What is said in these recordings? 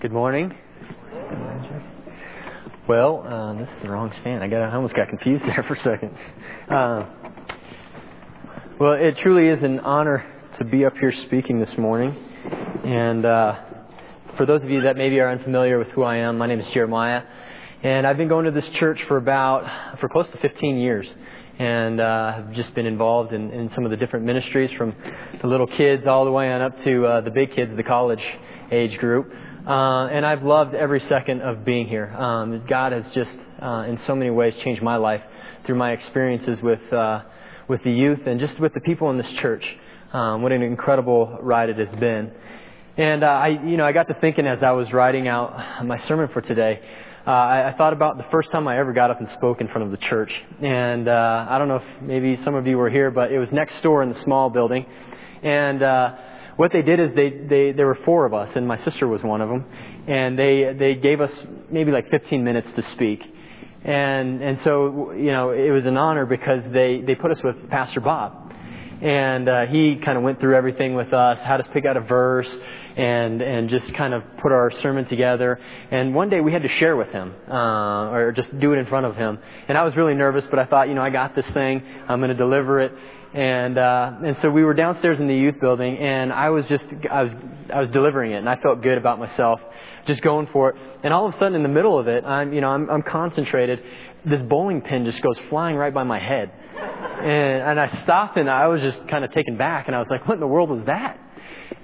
Good morning. Well, uh, this is the wrong stand. I got I almost got confused there for a second. Uh, well, it truly is an honor to be up here speaking this morning. And uh, for those of you that maybe are unfamiliar with who I am, my name is Jeremiah, and I've been going to this church for about for close to 15 years and uh, have just been involved in, in some of the different ministries from the little kids all the way on up to uh, the big kids, the college age group. Uh, and I've loved every second of being here. Um, God has just, uh, in so many ways, changed my life through my experiences with uh, with the youth and just with the people in this church. Um, what an incredible ride it has been. And uh, I, you know, I got to thinking as I was writing out my sermon for today uh, I, I thought about the first time I ever got up and spoke in front of the church. And uh, I don't know if maybe some of you were here, but it was next door in the small building. And uh, what they did is they, they there were four of us, and my sister was one of them. And they they gave us maybe like 15 minutes to speak. And and so you know it was an honor because they they put us with Pastor Bob, and uh, he kind of went through everything with us, had us pick out a verse and and just kind of put our sermon together. And one day we had to share with him, uh, or just do it in front of him. And I was really nervous, but I thought, you know, I got this thing. I'm going to deliver it. And uh, and so we were downstairs in the youth building, and I was just I was I was delivering it, and I felt good about myself, just going for it. And all of a sudden, in the middle of it, I'm you know I'm, I'm concentrated. This bowling pin just goes flying right by my head, and and I stopped, and I was just kind of taken back, and I was like, what in the world was that?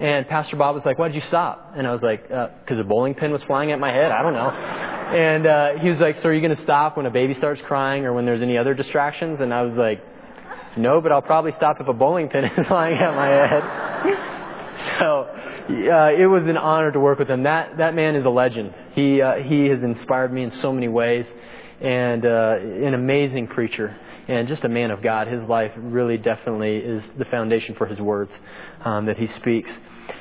And Pastor Bob was like, why did you stop? And I was like, because uh, a bowling pin was flying at my head? I don't know. And uh, he was like, so are you going to stop when a baby starts crying or when there's any other distractions? And I was like, no, but I'll probably stop if a bowling pin is flying at my head. so uh, it was an honor to work with him. That, that man is a legend. He, uh, he has inspired me in so many ways and uh, an amazing preacher and just a man of God. His life really definitely is the foundation for his words um, that he speaks.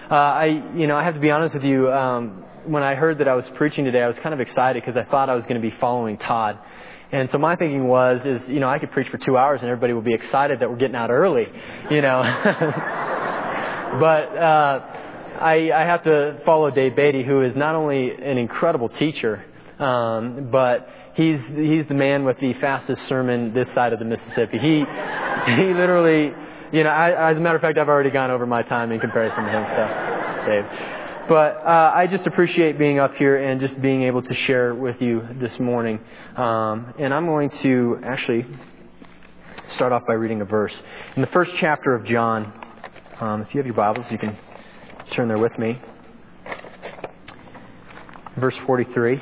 Uh, I, you know, I have to be honest with you. Um, when I heard that I was preaching today, I was kind of excited because I thought I was going to be following Todd. And so my thinking was, is you know, I could preach for two hours and everybody would be excited that we're getting out early, you know. but uh, I, I have to follow Dave Beatty, who is not only an incredible teacher, um, but he's he's the man with the fastest sermon this side of the Mississippi. He he literally you know, I, as a matter of fact, I've already gone over my time in comparison to him, so, Dave. But uh, I just appreciate being up here and just being able to share with you this morning. Um, and I'm going to actually start off by reading a verse. In the first chapter of John, um, if you have your Bibles, you can turn there with me. Verse 43.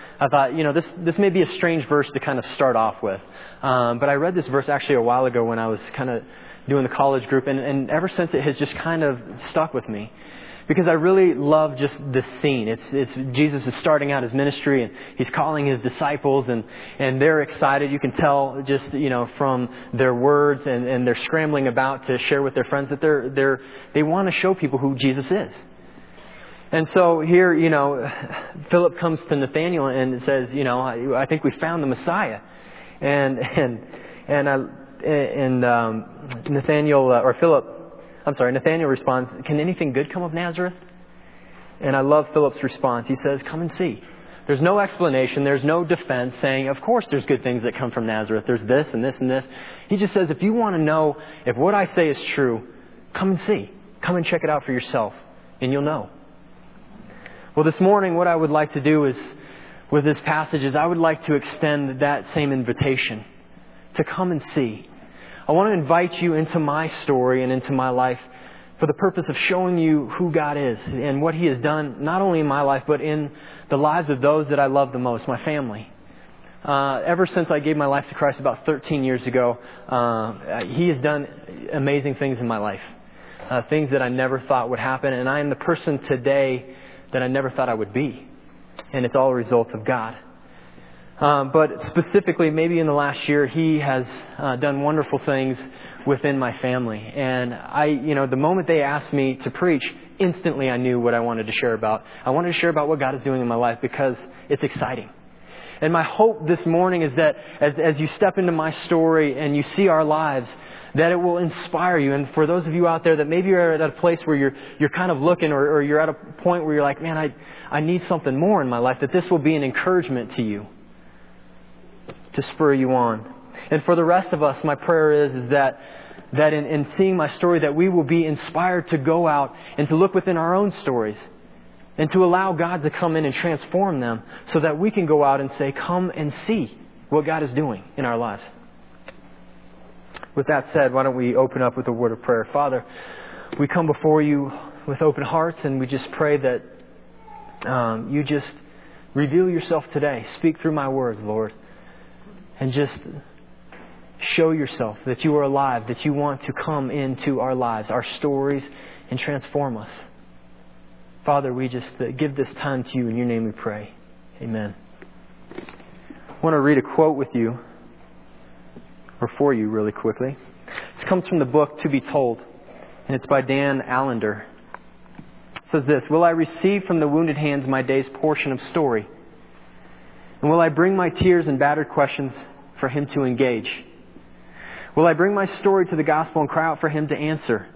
I thought, you know, this, this may be a strange verse to kind of start off with. Um, but I read this verse actually a while ago when I was kind of doing the college group, and, and ever since it has just kind of stuck with me. Because I really love just the scene. It's, it's Jesus is starting out his ministry and he's calling his disciples and, and they're excited. You can tell just, you know, from their words and, and they're scrambling about to share with their friends that they're, they're, they want to show people who Jesus is. And so here, you know, Philip comes to Nathaniel and says, you know, I, I think we found the Messiah. And and and uh, and um, Nathaniel uh, or Philip, I'm sorry, Nathaniel responds, "Can anything good come of Nazareth?" And I love Philip's response. He says, "Come and see." There's no explanation. There's no defense saying, "Of course, there's good things that come from Nazareth. There's this and this and this." He just says, "If you want to know if what I say is true, come and see. Come and check it out for yourself, and you'll know." Well, this morning, what I would like to do is, with this passage, is I would like to extend that same invitation to come and see. I want to invite you into my story and into my life for the purpose of showing you who God is and what He has done, not only in my life, but in the lives of those that I love the most, my family. uh, ever since I gave my life to Christ about 13 years ago, uh, He has done amazing things in my life. Uh, things that I never thought would happen, and I am the person today that I never thought I would be. And it's all a result of God. Um, but specifically, maybe in the last year, He has uh, done wonderful things within my family. And I, you know, the moment they asked me to preach, instantly I knew what I wanted to share about. I wanted to share about what God is doing in my life because it's exciting. And my hope this morning is that as, as you step into my story and you see our lives, that it will inspire you. And for those of you out there that maybe you're at a place where you're, you're kind of looking or, or you're at a point where you're like, man, I, I need something more in my life, that this will be an encouragement to you to spur you on. And for the rest of us, my prayer is, is that, that in, in seeing my story, that we will be inspired to go out and to look within our own stories and to allow God to come in and transform them so that we can go out and say, Come and see what God is doing in our lives. With that said, why don't we open up with a word of prayer? Father, we come before you with open hearts and we just pray that um, you just reveal yourself today. Speak through my words, Lord. And just show yourself that you are alive, that you want to come into our lives, our stories, and transform us. Father, we just give this time to you. In your name we pray. Amen. I want to read a quote with you, or for you, really quickly. This comes from the book To Be Told, and it's by Dan Allender. It says this Will I receive from the wounded hands my day's portion of story? And will I bring my tears and battered questions for him to engage? Will I bring my story to the gospel and cry out for him to answer?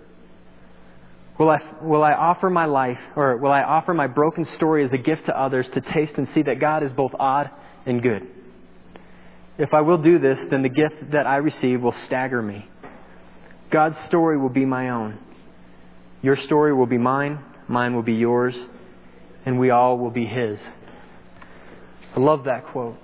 Will I, will I offer my life, or will I offer my broken story as a gift to others to taste and see that God is both odd and good? If I will do this, then the gift that I receive will stagger me. God's story will be my own. Your story will be mine, mine will be yours, and we all will be His. I love that quote.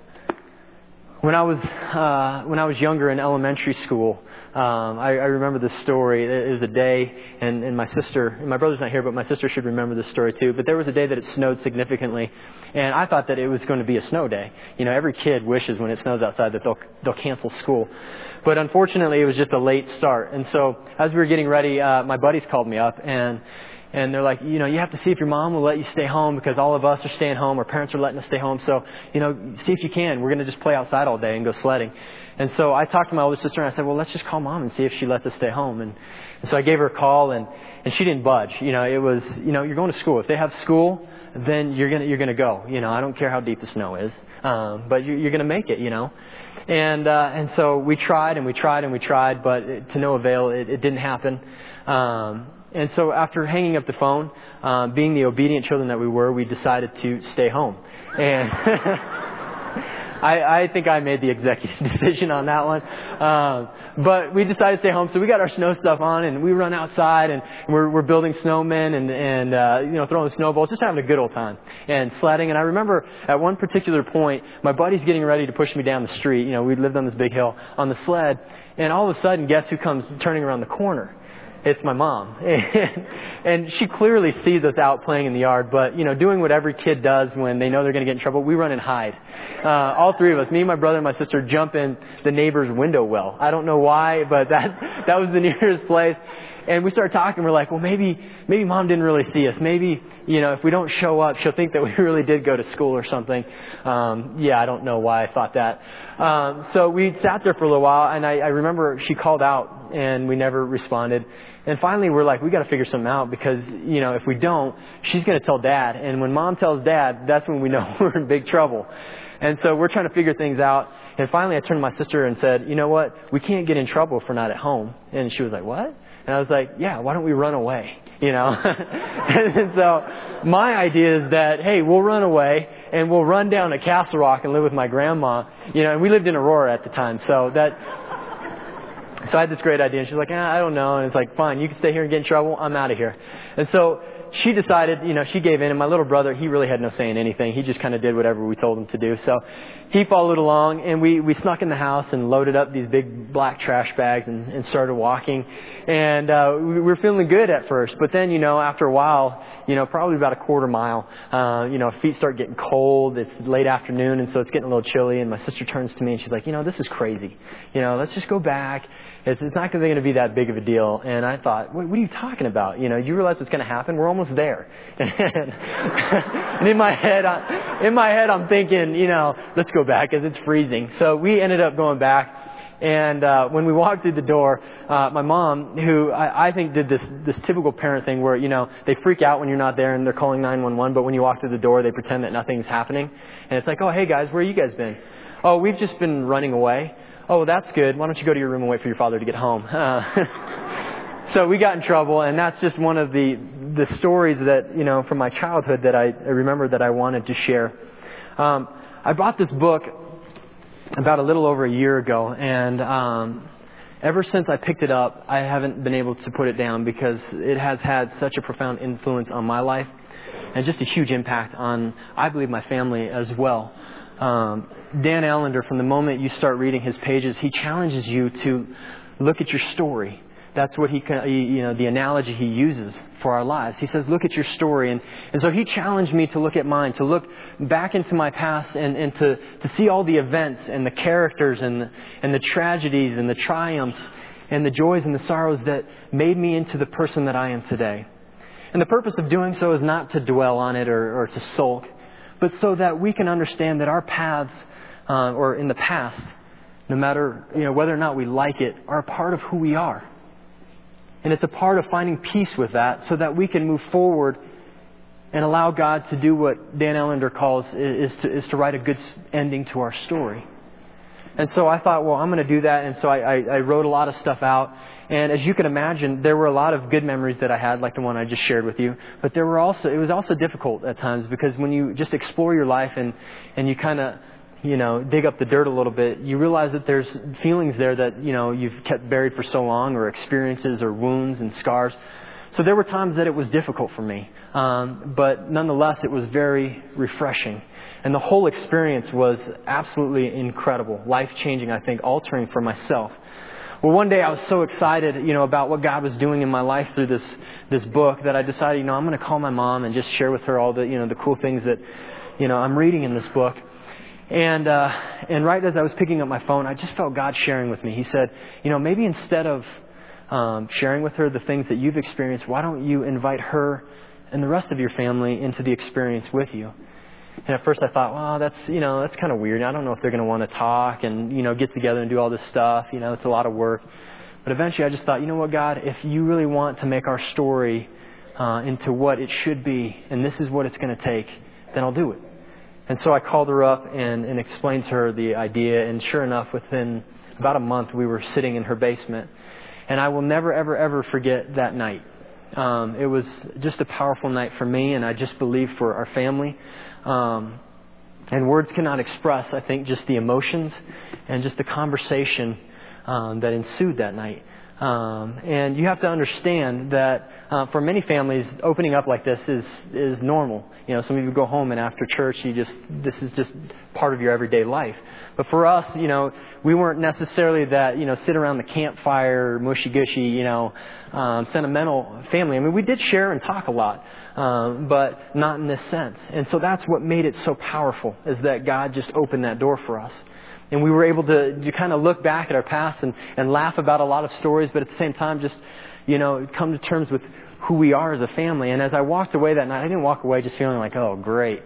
When I was uh, when I was younger in elementary school, um, I, I remember this story. It was a day, and, and my sister, and my brother's not here, but my sister should remember this story too. But there was a day that it snowed significantly, and I thought that it was going to be a snow day. You know, every kid wishes when it snows outside that they'll they'll cancel school. But unfortunately, it was just a late start. And so, as we were getting ready, uh, my buddies called me up, and and they're like, you know, you have to see if your mom will let you stay home because all of us are staying home. Our parents are letting us stay home. So, you know, see if you can. We're going to just play outside all day and go sledding. And so I talked to my older sister and I said, well, let's just call mom and see if she lets us stay home. And, and so I gave her a call and, and she didn't budge. You know, it was, you know, you're going to school. If they have school, then you're going to, you're going to go. You know, I don't care how deep the snow is. Um, but you, you're going to make it, you know. And, uh, and so we tried and we tried and we tried, but to no avail, it, it didn't happen. Um, and so after hanging up the phone, um, being the obedient children that we were, we decided to stay home. And I, I think I made the executive decision on that one. Um, but we decided to stay home, so we got our snow stuff on, and we run outside, and we're, we're building snowmen, and, and uh, you know, throwing snowballs, just having a good old time, and sledding. And I remember at one particular point, my buddy's getting ready to push me down the street. You know, we lived on this big hill on the sled, and all of a sudden, guess who comes turning around the corner? It's my mom. and she clearly sees us out playing in the yard, but, you know, doing what every kid does when they know they're going to get in trouble, we run and hide. Uh, all three of us, me, my brother, and my sister, jump in the neighbor's window well. I don't know why, but that, that was the nearest place. And we start talking, we're like, well, maybe, maybe mom didn't really see us. Maybe, you know, if we don't show up, she'll think that we really did go to school or something. Um, yeah, I don't know why I thought that. Um, so we sat there for a little while, and I, I remember she called out, and we never responded. And finally, we're like, we got to figure something out because, you know, if we don't, she's going to tell dad. And when mom tells dad, that's when we know we're in big trouble. And so we're trying to figure things out. And finally, I turned to my sister and said, you know what? We can't get in trouble if we're not at home. And she was like, what? And I was like, yeah, why don't we run away? You know? and so my idea is that, hey, we'll run away and we'll run down to Castle Rock and live with my grandma. You know, and we lived in Aurora at the time. So that, so I had this great idea, and she's like, ah, I don't know. And it's like, fine, you can stay here and get in trouble. I'm out of here. And so she decided, you know, she gave in, and my little brother, he really had no say in anything. He just kind of did whatever we told him to do. So he followed along, and we, we snuck in the house and loaded up these big black trash bags and, and started walking. And uh, we were feeling good at first, but then, you know, after a while, you know, probably about a quarter mile, uh, you know, feet start getting cold. It's late afternoon, and so it's getting a little chilly. And my sister turns to me and she's like, you know, this is crazy. You know, let's just go back. It's, it's not going to be that big of a deal. And I thought, what, what are you talking about? You know, you realize what's going to happen? We're almost there. and in my head, I, in my head, I'm thinking, you know, let's go back because it's freezing. So we ended up going back. And uh, when we walked through the door, uh, my mom, who I, I think did this this typical parent thing where you know they freak out when you're not there and they're calling 911, but when you walk through the door, they pretend that nothing's happening, and it's like, oh hey guys, where you guys been? Oh, we've just been running away. Oh, that's good. Why don't you go to your room and wait for your father to get home? Uh, so we got in trouble, and that's just one of the the stories that you know from my childhood that I, I remember that I wanted to share. Um, I bought this book about a little over a year ago, and um, ever since I picked it up, I haven't been able to put it down because it has had such a profound influence on my life and just a huge impact on, I believe, my family as well. Um, Dan Allender, from the moment you start reading his pages, he challenges you to look at your story that's what he, you know, the analogy he uses for our lives. He says, look at your story. And, and so he challenged me to look at mine, to look back into my past and, and to, to see all the events and the characters and, and the tragedies and the triumphs and the joys and the sorrows that made me into the person that I am today. And the purpose of doing so is not to dwell on it or, or to sulk, but so that we can understand that our paths, uh, or in the past, no matter you know, whether or not we like it, are a part of who we are. And it's a part of finding peace with that so that we can move forward and allow God to do what Dan Allender calls is to, is to write a good ending to our story. And so I thought, well, I'm going to do that. And so I, I, I wrote a lot of stuff out. And as you can imagine, there were a lot of good memories that I had, like the one I just shared with you. But there were also, it was also difficult at times because when you just explore your life and, and you kind of you know, dig up the dirt a little bit, you realize that there's feelings there that, you know, you've kept buried for so long, or experiences, or wounds and scars. So there were times that it was difficult for me. Um, but nonetheless, it was very refreshing. And the whole experience was absolutely incredible, life changing, I think, altering for myself. Well, one day I was so excited, you know, about what God was doing in my life through this this book that I decided, you know, I'm going to call my mom and just share with her all the, you know, the cool things that, you know, I'm reading in this book. And, uh, and right as I was picking up my phone, I just felt God sharing with me. He said, you know, maybe instead of um, sharing with her the things that you've experienced, why don't you invite her and the rest of your family into the experience with you? And at first I thought, well, that's, you know, that's kind of weird. I don't know if they're going to want to talk and, you know, get together and do all this stuff. You know, it's a lot of work. But eventually I just thought, you know what, God, if you really want to make our story uh, into what it should be, and this is what it's going to take, then I'll do it. And so I called her up and, and explained to her the idea, and sure enough, within about a month, we were sitting in her basement. And I will never, ever, ever forget that night. Um, it was just a powerful night for me, and I just believe for our family. Um, and words cannot express, I think, just the emotions and just the conversation um, that ensued that night. Um, and you have to understand that uh, for many families, opening up like this is is normal. You know, some of you go home and after church, you just this is just part of your everyday life. But for us, you know, we weren't necessarily that you know sit around the campfire, mushy gushy, you know, um, sentimental family. I mean, we did share and talk a lot, um, but not in this sense. And so that's what made it so powerful is that God just opened that door for us. And we were able to, to kind of look back at our past and, and laugh about a lot of stories, but at the same time, just, you know, come to terms with who we are as a family. And as I walked away that night, I didn't walk away just feeling like, oh, great.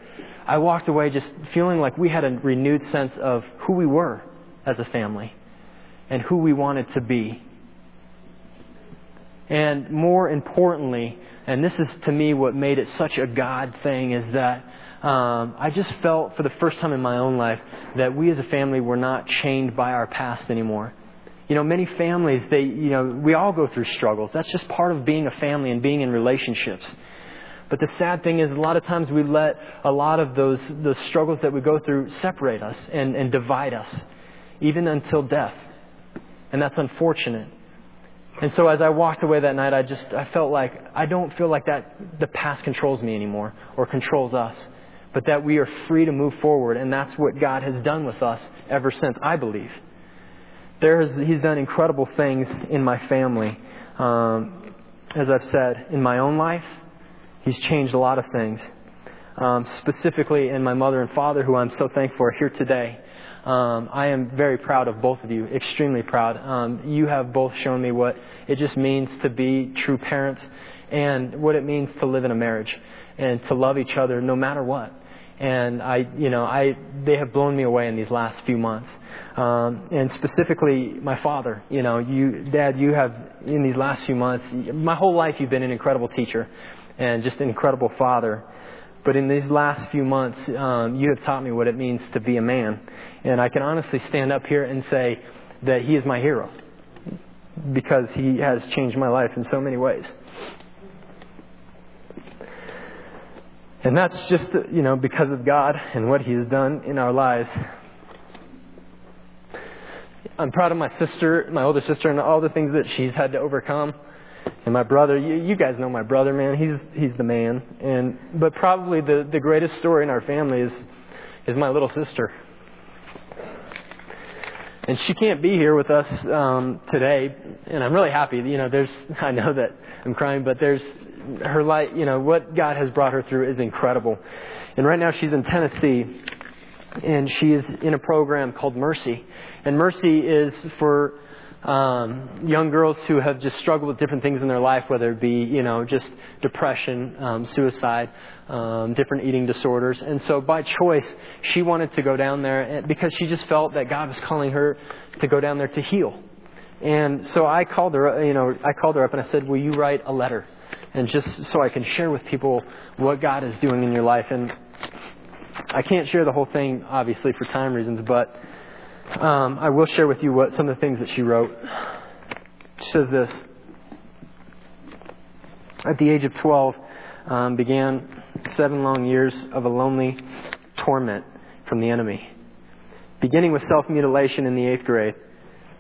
I walked away just feeling like we had a renewed sense of who we were as a family and who we wanted to be. And more importantly, and this is to me what made it such a God thing, is that um, I just felt for the first time in my own life that we as a family were not chained by our past anymore. You know, many families, they, you know, we all go through struggles. That's just part of being a family and being in relationships. But the sad thing is, a lot of times we let a lot of those, those struggles that we go through separate us and, and divide us, even until death. And that's unfortunate. And so as I walked away that night, I just I felt like I don't feel like that the past controls me anymore or controls us, but that we are free to move forward, and that's what God has done with us ever since. I believe. There is, he's done incredible things in my family. Um, as I've said, in my own life, he's changed a lot of things. Um, specifically in my mother and father, who I'm so thankful are here today. Um, I am very proud of both of you, extremely proud. Um, you have both shown me what it just means to be true parents and what it means to live in a marriage and to love each other no matter what. And I, you know, I, they have blown me away in these last few months. Um, and specifically, my father. You know, you, Dad, you have in these last few months, my whole life, you've been an incredible teacher and just an incredible father. But in these last few months, um, you have taught me what it means to be a man. And I can honestly stand up here and say that he is my hero because he has changed my life in so many ways. And that's just, you know, because of God and what he has done in our lives. I'm proud of my sister, my older sister, and all the things that she's had to overcome. And my brother, you, you guys know my brother, man. He's he's the man. And but probably the the greatest story in our family is is my little sister and she can't be here with us um, today, and I'm really happy. You know, there's I know that I'm crying, but there's her light. You know, what God has brought her through is incredible, and right now she's in Tennessee, and she is in a program called Mercy, and Mercy is for um, young girls who have just struggled with different things in their life, whether it be you know just depression, um, suicide, um, different eating disorders. And so by choice, she wanted to go down there because she just felt that God was calling her to go down there to heal. And so I called her, you know, I called her up and I said, "Will you write a letter?" And just so I can share with people what God is doing in your life. And I can't share the whole thing, obviously, for time reasons, but um, I will share with you what some of the things that she wrote. She says this. At the age of 12, um, began seven long years of a lonely torment from the enemy. Beginning with self mutilation in the eighth grade,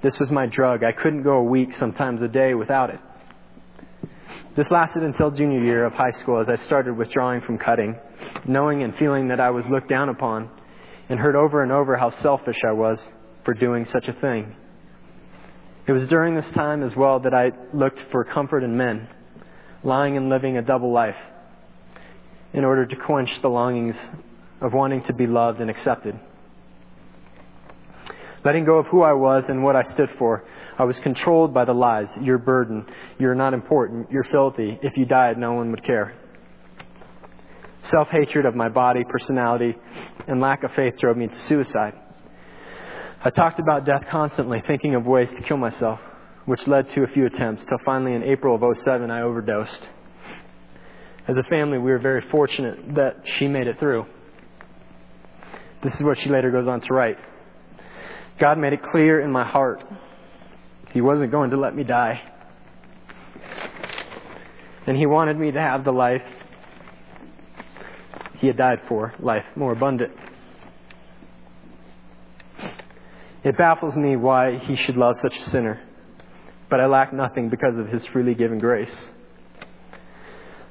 this was my drug. I couldn't go a week, sometimes a day, without it. This lasted until junior year of high school as I started withdrawing from cutting, knowing and feeling that I was looked down upon, and heard over and over how selfish I was for doing such a thing. It was during this time as well that I looked for comfort in men, lying and living a double life in order to quench the longings of wanting to be loved and accepted. Letting go of who I was and what I stood for, I was controlled by the lies. You're burden. You're not important. You're filthy. If you died, no one would care. Self hatred of my body, personality, and lack of faith drove me to suicide. I talked about death constantly, thinking of ways to kill myself, which led to a few attempts, till finally in April of 07 I overdosed as a family, we were very fortunate that she made it through. This is what she later goes on to write. God made it clear in my heart He wasn't going to let me die. And He wanted me to have the life He had died for, life more abundant. It baffles me why He should love such a sinner, but I lack nothing because of His freely given grace.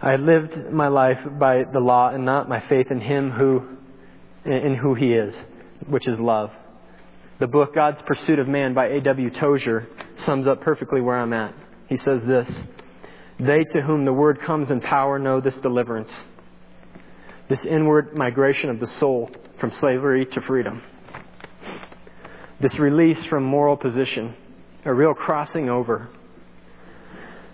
I lived my life by the law and not my faith in Him who, in who He is, which is love. The book God's Pursuit of Man by A.W. Tozer sums up perfectly where I'm at. He says this They to whom the word comes in power know this deliverance, this inward migration of the soul from slavery to freedom, this release from moral position, a real crossing over.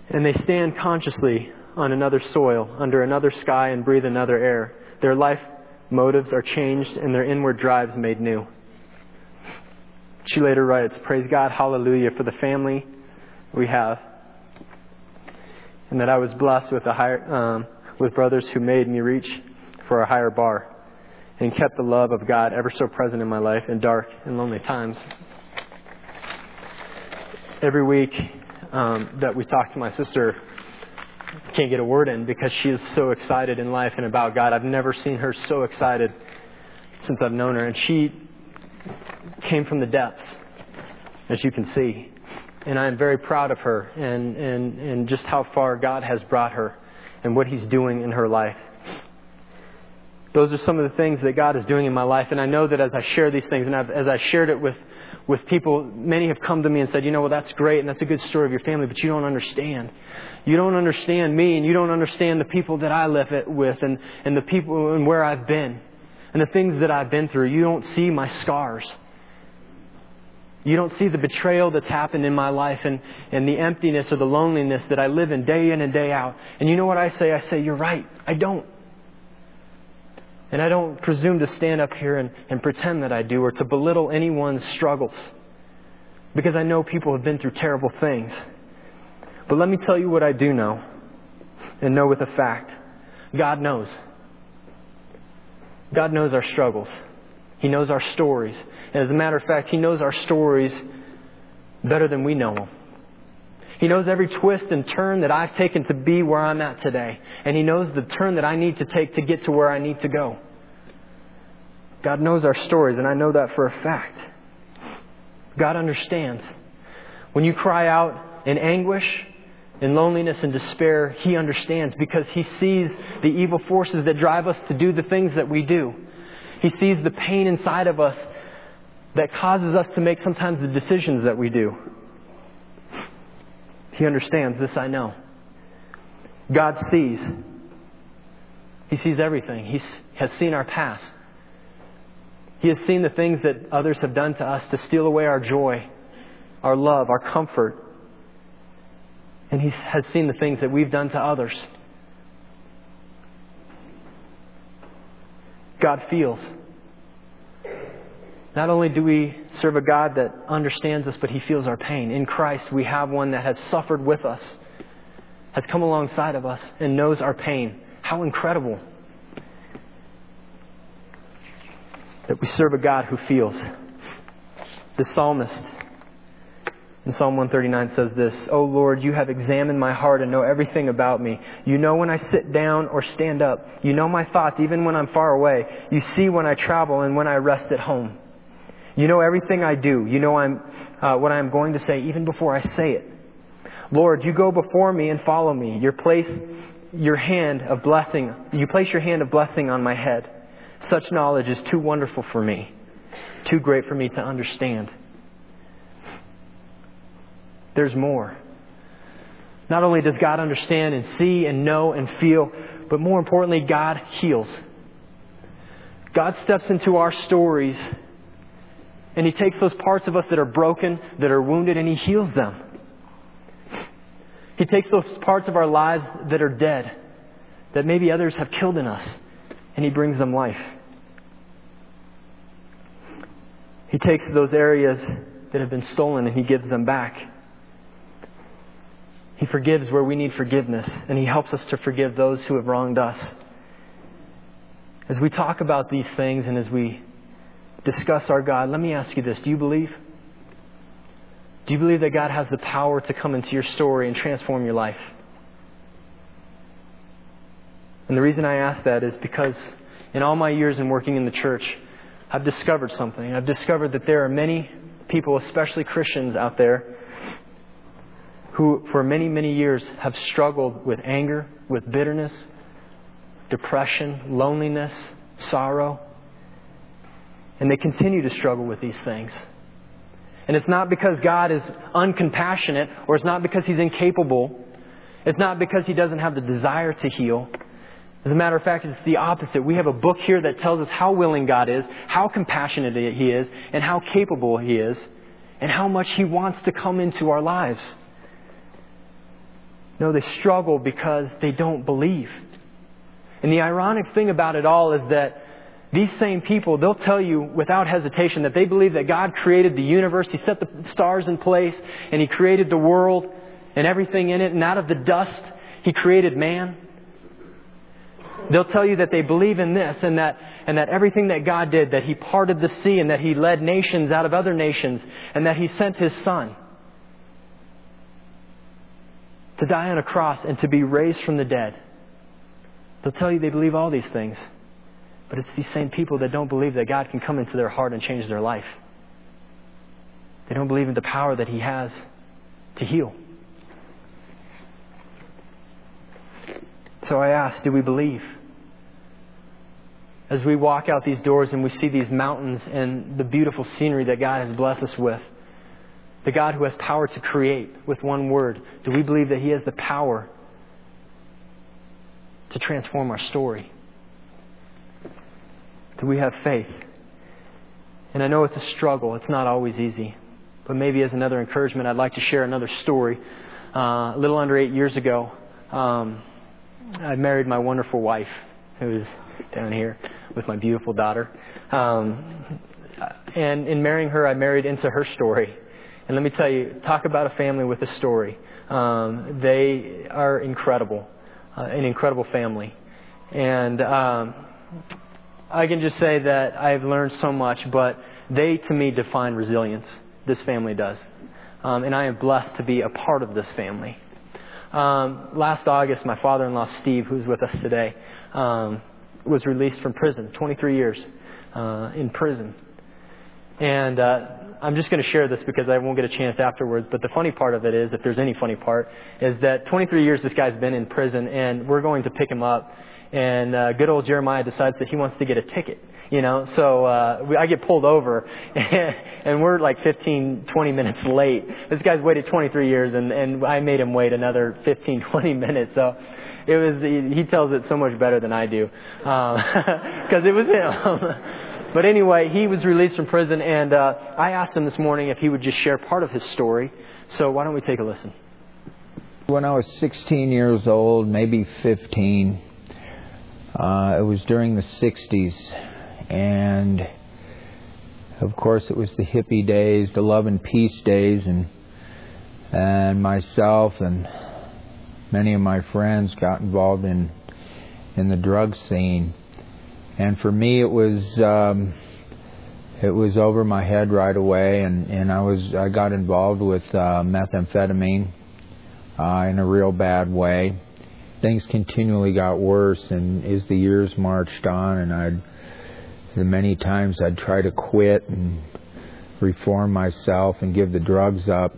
And they stand consciously on another soil, under another sky, and breathe another air. Their life motives are changed and their inward drives made new. She later writes, Praise God, hallelujah, for the family we have. And that I was blessed with, a higher, um, with brothers who made me reach for a higher bar and kept the love of God ever so present in my life in dark and lonely times. Every week um, that we talk to my sister, can't get a word in because she is so excited in life and about God. I've never seen her so excited since I've known her. And she came from the depths, as you can see. and I am very proud of her and, and, and just how far God has brought her and what He's doing in her life. Those are some of the things that God is doing in my life, and I know that as I share these things, and I've, as I shared it with, with people, many have come to me and said, you know, well, that's great, and that's a good story of your family, but you don't understand. You don't understand me, and you don't understand the people that I live it with, and, and the people and where I've been, and the things that I've been through. You don't see my scars. You don't see the betrayal that's happened in my life and, and the emptiness or the loneliness that I live in day in and day out. And you know what I say? I say, You're right. I don't. And I don't presume to stand up here and, and pretend that I do or to belittle anyone's struggles. Because I know people have been through terrible things. But let me tell you what I do know and know with a fact God knows. God knows our struggles. He knows our stories. And as a matter of fact, He knows our stories better than we know them. He knows every twist and turn that I've taken to be where I'm at today. And He knows the turn that I need to take to get to where I need to go. God knows our stories, and I know that for a fact. God understands. When you cry out in anguish, in loneliness and despair, He understands because He sees the evil forces that drive us to do the things that we do. He sees the pain inside of us that causes us to make sometimes the decisions that we do. He understands. This I know. God sees. He sees everything. He has seen our past. He has seen the things that others have done to us to steal away our joy, our love, our comfort. And He has seen the things that we've done to others. God feels. Not only do we serve a God that understands us, but He feels our pain. In Christ, we have one that has suffered with us, has come alongside of us, and knows our pain. How incredible that we serve a God who feels. The psalmist in Psalm 139 says this O Lord, you have examined my heart and know everything about me. You know when I sit down or stand up. You know my thoughts even when I'm far away. You see when I travel and when I rest at home. You know everything I do. You know I'm, uh, what I'm going to say even before I say it. Lord, you go before me and follow me. You place your hand of blessing. You place your hand of blessing on my head. Such knowledge is too wonderful for me, too great for me to understand. There's more. Not only does God understand and see and know and feel, but more importantly, God heals. God steps into our stories and He takes those parts of us that are broken, that are wounded, and He heals them. He takes those parts of our lives that are dead, that maybe others have killed in us, and He brings them life. He takes those areas that have been stolen and He gives them back. He forgives where we need forgiveness, and He helps us to forgive those who have wronged us. As we talk about these things and as we discuss our God, let me ask you this. Do you believe? Do you believe that God has the power to come into your story and transform your life? And the reason I ask that is because in all my years in working in the church, I've discovered something. I've discovered that there are many people, especially Christians out there, who for many, many years have struggled with anger, with bitterness, depression, loneliness, sorrow. And they continue to struggle with these things. And it's not because God is uncompassionate or it's not because He's incapable. It's not because He doesn't have the desire to heal. As a matter of fact, it's the opposite. We have a book here that tells us how willing God is, how compassionate He is, and how capable He is, and how much He wants to come into our lives. No, they struggle because they don't believe. And the ironic thing about it all is that these same people, they'll tell you without hesitation that they believe that God created the universe, He set the stars in place, and He created the world and everything in it, and out of the dust, He created man. They'll tell you that they believe in this and that, and that everything that God did, that He parted the sea and that He led nations out of other nations and that He sent His Son to die on a cross and to be raised from the dead. They'll tell you they believe all these things. But it's these same people that don't believe that God can come into their heart and change their life. They don't believe in the power that He has to heal. So I ask, do we believe? As we walk out these doors and we see these mountains and the beautiful scenery that God has blessed us with, the God who has power to create with one word, do we believe that He has the power to transform our story? Do we have faith? And I know it's a struggle, it's not always easy. But maybe as another encouragement, I'd like to share another story. Uh, a little under eight years ago, um, I married my wonderful wife, who is down here with my beautiful daughter. Um, and in marrying her, I married into her story. And let me tell you, talk about a family with a story. Um, they are incredible, uh, an incredible family. And um, I can just say that I've learned so much, but they, to me, define resilience. This family does. Um, and I am blessed to be a part of this family. Um, last August, my father in law, Steve, who's with us today, um, was released from prison, 23 years uh, in prison. And uh, I'm just going to share this because I won't get a chance afterwards. But the funny part of it is, if there's any funny part, is that 23 years this guy's been in prison, and we're going to pick him up. And uh, good old Jeremiah decides that he wants to get a ticket. You know, so uh, we, I get pulled over, and we're like 15, 20 minutes late. This guy's waited 23 years, and and I made him wait another 15, 20 minutes. So it was he tells it so much better than I do, because um, it was him. but anyway, he was released from prison, and uh, I asked him this morning if he would just share part of his story. So why don't we take a listen? When I was 16 years old, maybe 15, uh, it was during the 60s and of course it was the hippie days, the love and peace days, and and myself and many of my friends got involved in in the drug scene, and for me it was um, it was over my head right away, and and I was I got involved with uh, methamphetamine uh, in a real bad way. Things continually got worse, and as the years marched on, and I'd and many times I'd try to quit and reform myself and give the drugs up.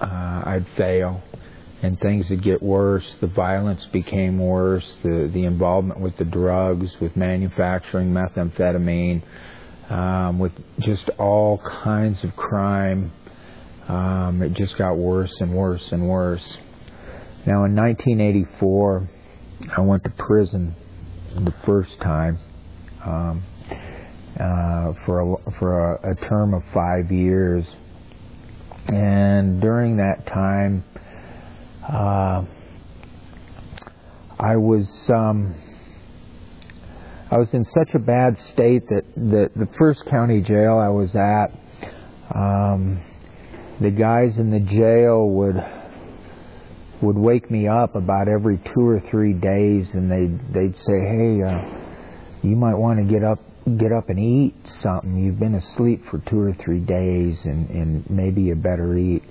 Uh, I'd fail, and things would get worse. The violence became worse. The the involvement with the drugs, with manufacturing methamphetamine, um, with just all kinds of crime. Um, it just got worse and worse and worse. Now, in 1984, I went to prison the first time. Um, uh, for a, for a, a term of five years. And during that time, uh, I was um, I was in such a bad state that the the first county jail I was at, um, the guys in the jail would would wake me up about every two or three days, and they'd they'd say, "Hey, uh, you might want to get up get up and eat something. You've been asleep for two or three days, and, and maybe you better eat.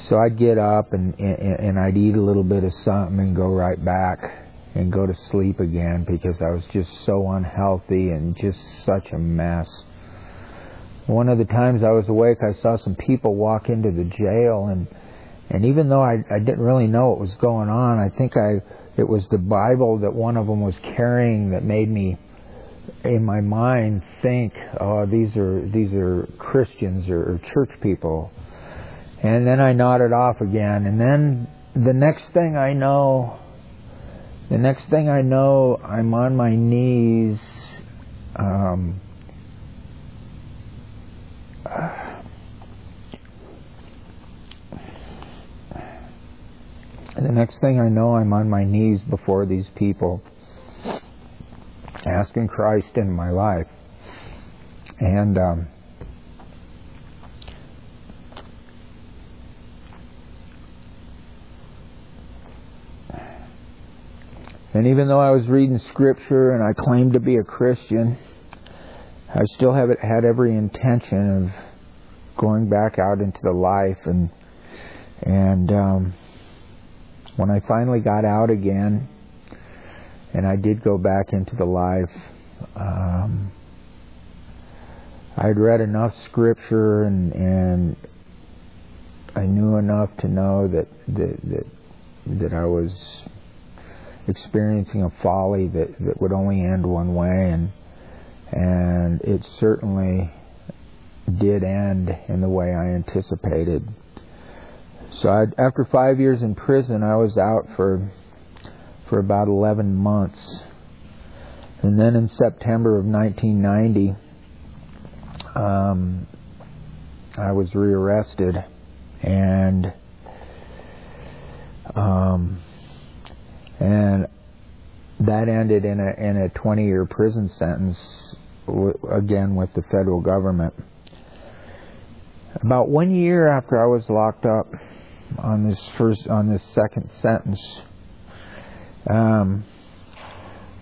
So I'd get up and, and, and I'd eat a little bit of something and go right back and go to sleep again because I was just so unhealthy and just such a mess. One of the times I was awake, I saw some people walk into the jail, and and even though I, I didn't really know what was going on, I think I it was the Bible that one of them was carrying that made me in my mind think, oh, these are these are Christians or, or church people, and then I nodded off again, and then the next thing I know, the next thing I know, I'm on my knees. Um, and the next thing I know, I'm on my knees before these people asking Christ in my life. And um, and even though I was reading Scripture and I claimed to be a Christian, I still haven't had every intention of going back out into the life and and um, when I finally got out again and I did go back into the life. Um, I'd read enough scripture and and I knew enough to know that that that, that I was experiencing a folly that, that would only end one way and and it certainly did end in the way I anticipated. So I, after five years in prison, I was out for for about 11 months, and then in September of 1990, um, I was rearrested, and um, and that ended in a in a 20 year prison sentence w- again with the federal government. About one year after I was locked up on this first on this second sentence, um,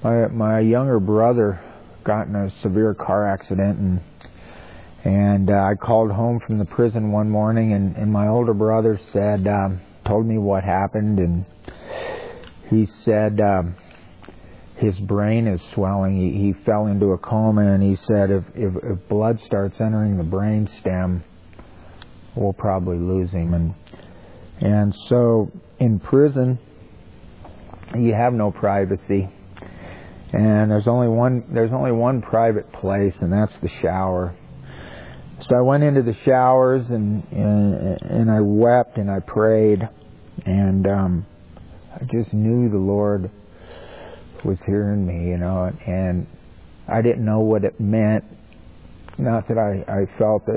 my my younger brother got in a severe car accident and and uh, I called home from the prison one morning and, and my older brother said um, told me what happened and he said um, his brain is swelling. He, he fell into a coma, and he said if, if if blood starts entering the brain stem, we'll probably lose him. And and so in prison, you have no privacy, and there's only one there's only one private place, and that's the shower. So I went into the showers and and, and I wept and I prayed, and um, I just knew the Lord was hearing me, you know, and I didn't know what it meant. Not that I, I felt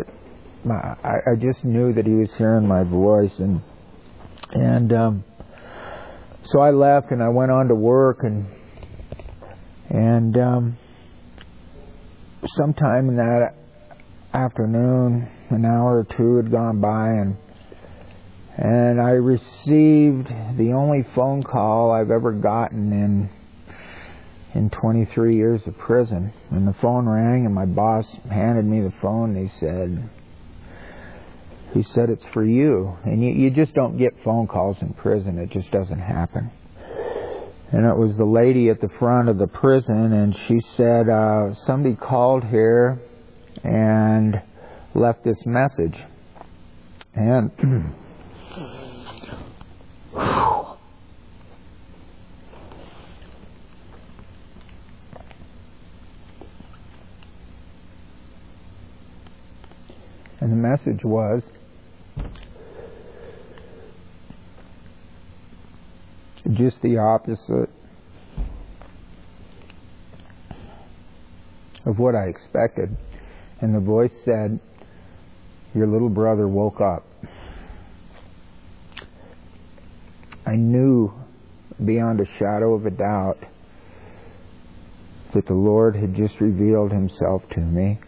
my, I, I just knew that he was hearing my voice and and um so I left and I went on to work and and um sometime in that afternoon an hour or two had gone by and and I received the only phone call I've ever gotten in in 23 years of prison. And the phone rang, and my boss handed me the phone, and he said, he said it's for you. And you, you just don't get phone calls in prison. It just doesn't happen. And it was the lady at the front of the prison, and she said, uh, somebody called here and left this message. And And the message was just the opposite of what I expected. And the voice said, Your little brother woke up. I knew beyond a shadow of a doubt that the Lord had just revealed himself to me.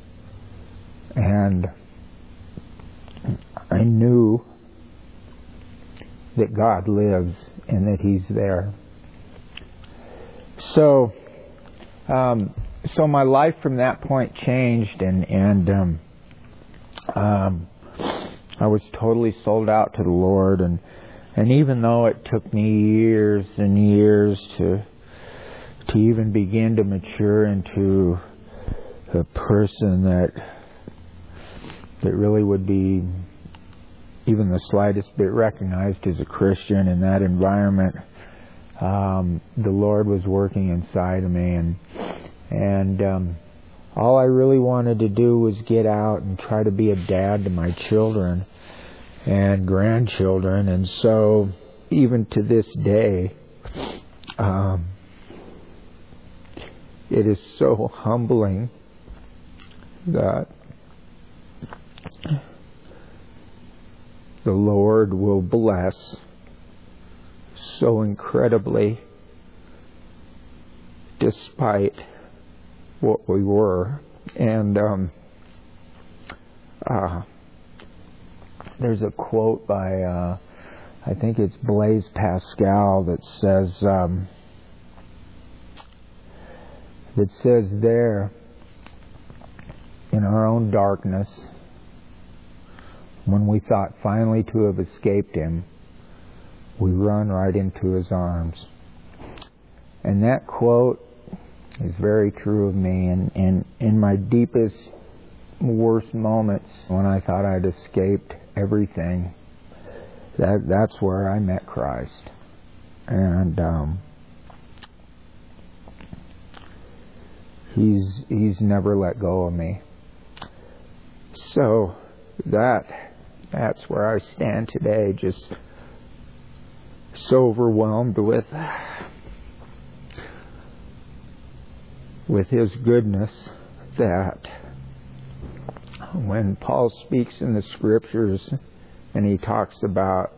And I knew that God lives and that He's there. So, um, so my life from that point changed, and and um, um, I was totally sold out to the Lord, and and even though it took me years and years to to even begin to mature into a person that that really would be even the slightest bit recognized as a Christian in that environment, um, the Lord was working inside of me, and and um, all I really wanted to do was get out and try to be a dad to my children and grandchildren, and so even to this day, um, it is so humbling that the Lord will bless so incredibly despite what we were. And um, uh, there's a quote by, uh, I think it's Blaise Pascal, that says, um, that says there, in our own darkness, when we thought finally to have escaped him, we run right into his arms. And that quote is very true of me. And, and in my deepest, worst moments, when I thought I'd escaped everything, That that's where I met Christ, and um, he's he's never let go of me. So that that's where I stand today, just so overwhelmed with with his goodness that when Paul speaks in the scriptures and he talks about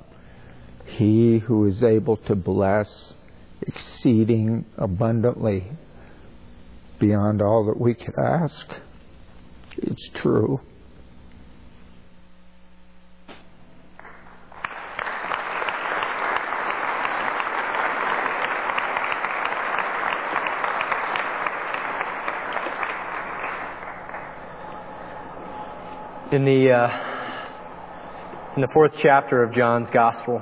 he who is able to bless exceeding abundantly beyond all that we could ask, it's true. In the uh, in the fourth chapter of John's Gospel,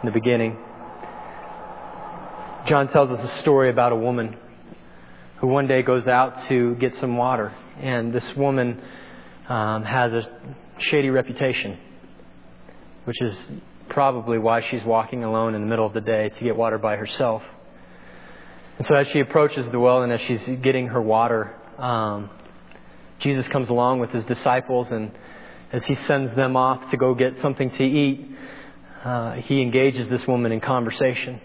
in the beginning, John tells us a story about a woman who one day goes out to get some water, and this woman um, has a shady reputation, which is probably why she's walking alone in the middle of the day to get water by herself. And so, as she approaches the well and as she's getting her water, um, Jesus comes along with his disciples, and as he sends them off to go get something to eat, uh, he engages this woman in conversation.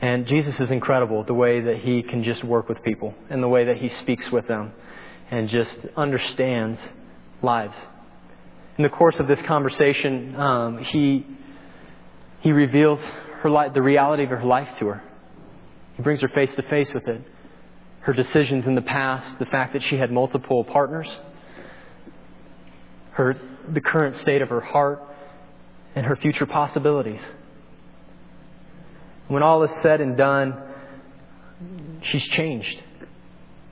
And Jesus is incredible the way that he can just work with people and the way that he speaks with them and just understands lives. In the course of this conversation, um, he, he reveals her life, the reality of her life to her. He brings her face to face with it her decisions in the past, the fact that she had multiple partners, her, the current state of her heart, and her future possibilities. When all is said and done, she's changed.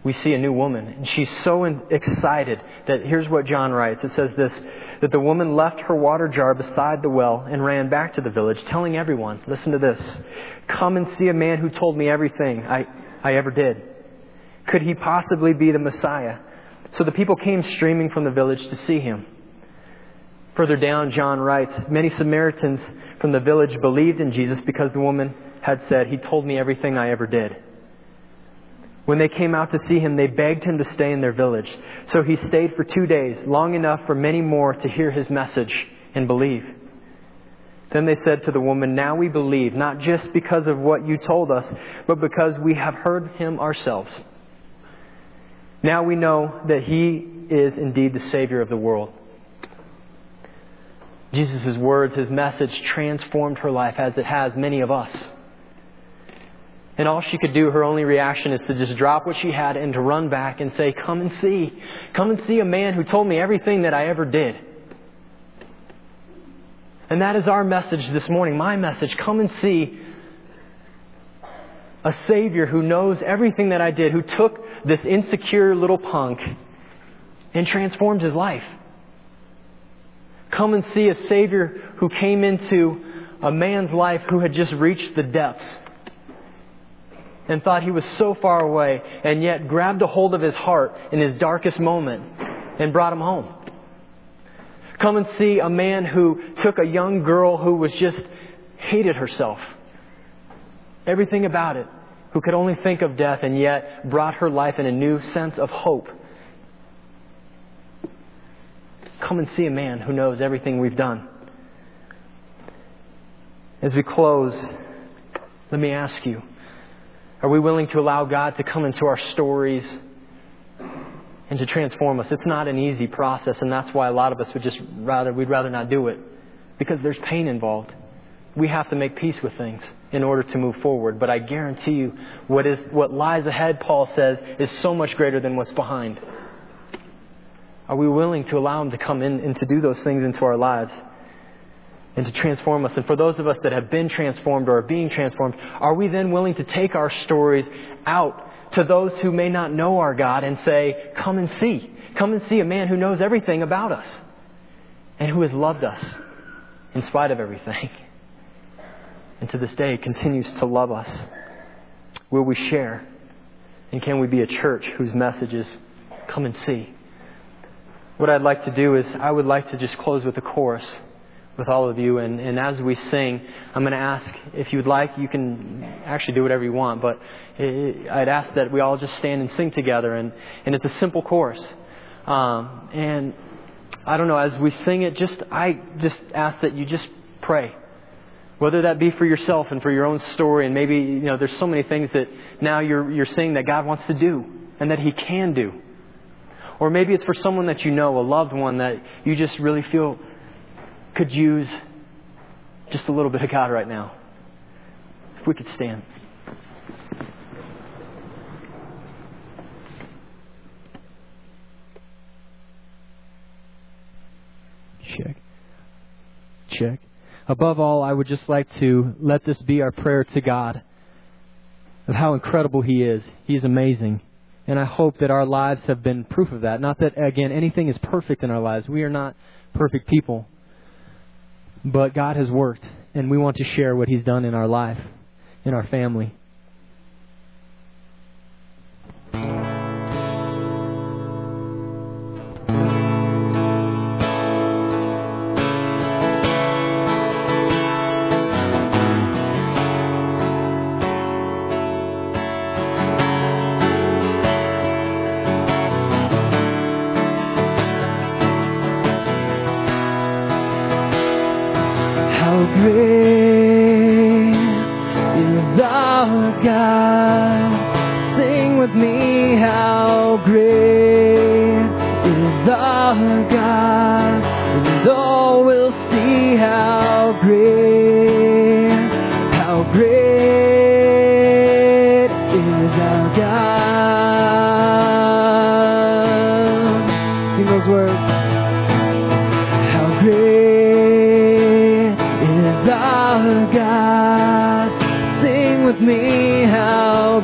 We see a new woman, and she's so excited that here's what John writes. It says this that the woman left her water jar beside the well and ran back to the village, telling everyone, Listen to this. Come and see a man who told me everything I, I ever did. Could he possibly be the Messiah? So the people came streaming from the village to see him. Further down, John writes Many Samaritans from the village believed in Jesus because the woman had said, He told me everything I ever did. When they came out to see him, they begged him to stay in their village. So he stayed for two days, long enough for many more to hear his message and believe. Then they said to the woman, Now we believe, not just because of what you told us, but because we have heard him ourselves. Now we know that He is indeed the Savior of the world. Jesus' words, His message transformed her life as it has many of us. And all she could do, her only reaction is to just drop what she had and to run back and say, Come and see. Come and see a man who told me everything that I ever did. And that is our message this morning, my message. Come and see a Savior who knows everything that I did, who took this insecure little punk and transformed his life. Come and see a Savior who came into a man's life who had just reached the depths and thought he was so far away, and yet grabbed a hold of his heart in his darkest moment and brought him home. Come and see a man who took a young girl who was just hated herself everything about it, who could only think of death and yet brought her life in a new sense of hope. Come and see a man who knows everything we've done. As we close, let me ask you are we willing to allow God to come into our stories and to transform us? It's not an easy process, and that's why a lot of us would just rather, we'd rather not do it because there's pain involved. We have to make peace with things in order to move forward. But I guarantee you, what, is, what lies ahead, Paul says, is so much greater than what's behind. Are we willing to allow Him to come in and to do those things into our lives and to transform us? And for those of us that have been transformed or are being transformed, are we then willing to take our stories out to those who may not know our God and say, Come and see. Come and see a man who knows everything about us and who has loved us in spite of everything. and to this day continues to love us? Will we share? And can we be a church whose message is come and see? What I'd like to do is, I would like to just close with a chorus with all of you. And, and as we sing, I'm going to ask if you'd like, you can actually do whatever you want, but I'd ask that we all just stand and sing together. And, and it's a simple chorus. Um, and I don't know, as we sing it, just I just ask that you just pray. Whether that be for yourself and for your own story, and maybe you know there's so many things that now you're you're seeing that God wants to do and that He can do. Or maybe it's for someone that you know, a loved one that you just really feel could use just a little bit of God right now. If we could stand. Check. Check. Above all, I would just like to let this be our prayer to God of how incredible He is. He is amazing. And I hope that our lives have been proof of that. Not that, again, anything is perfect in our lives. We are not perfect people. But God has worked, and we want to share what He's done in our life, in our family.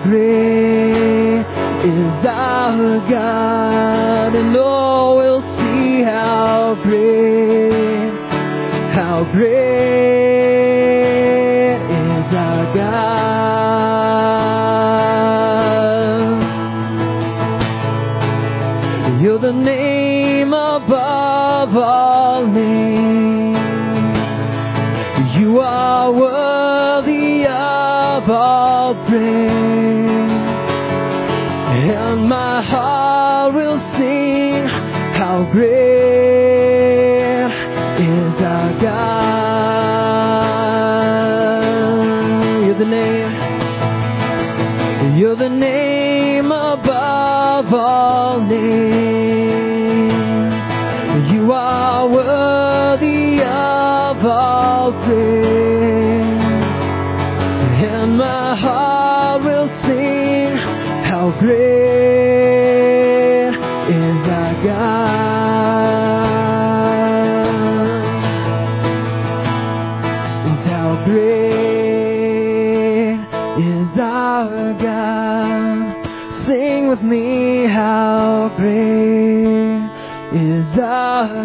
great is our God, and all will see how great, how great.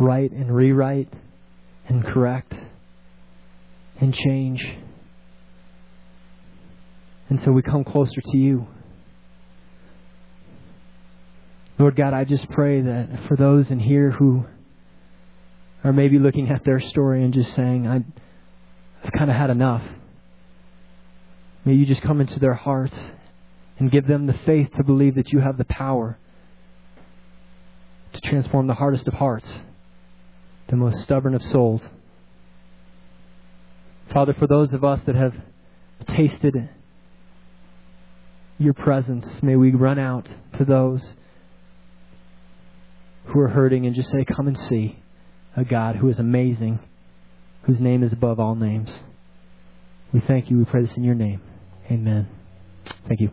write and rewrite and correct and change. And so we come closer to you. Lord God, I just pray that for those in here who are maybe looking at their story and just saying, I've kind of had enough. May you just come into their hearts and give them the faith to believe that you have the power to transform the hardest of hearts, the most stubborn of souls. Father, for those of us that have tasted your presence, may we run out to those who are hurting and just say, Come and see a God who is amazing whose name is above all names. We thank you. We pray this in your name. Amen. Thank you.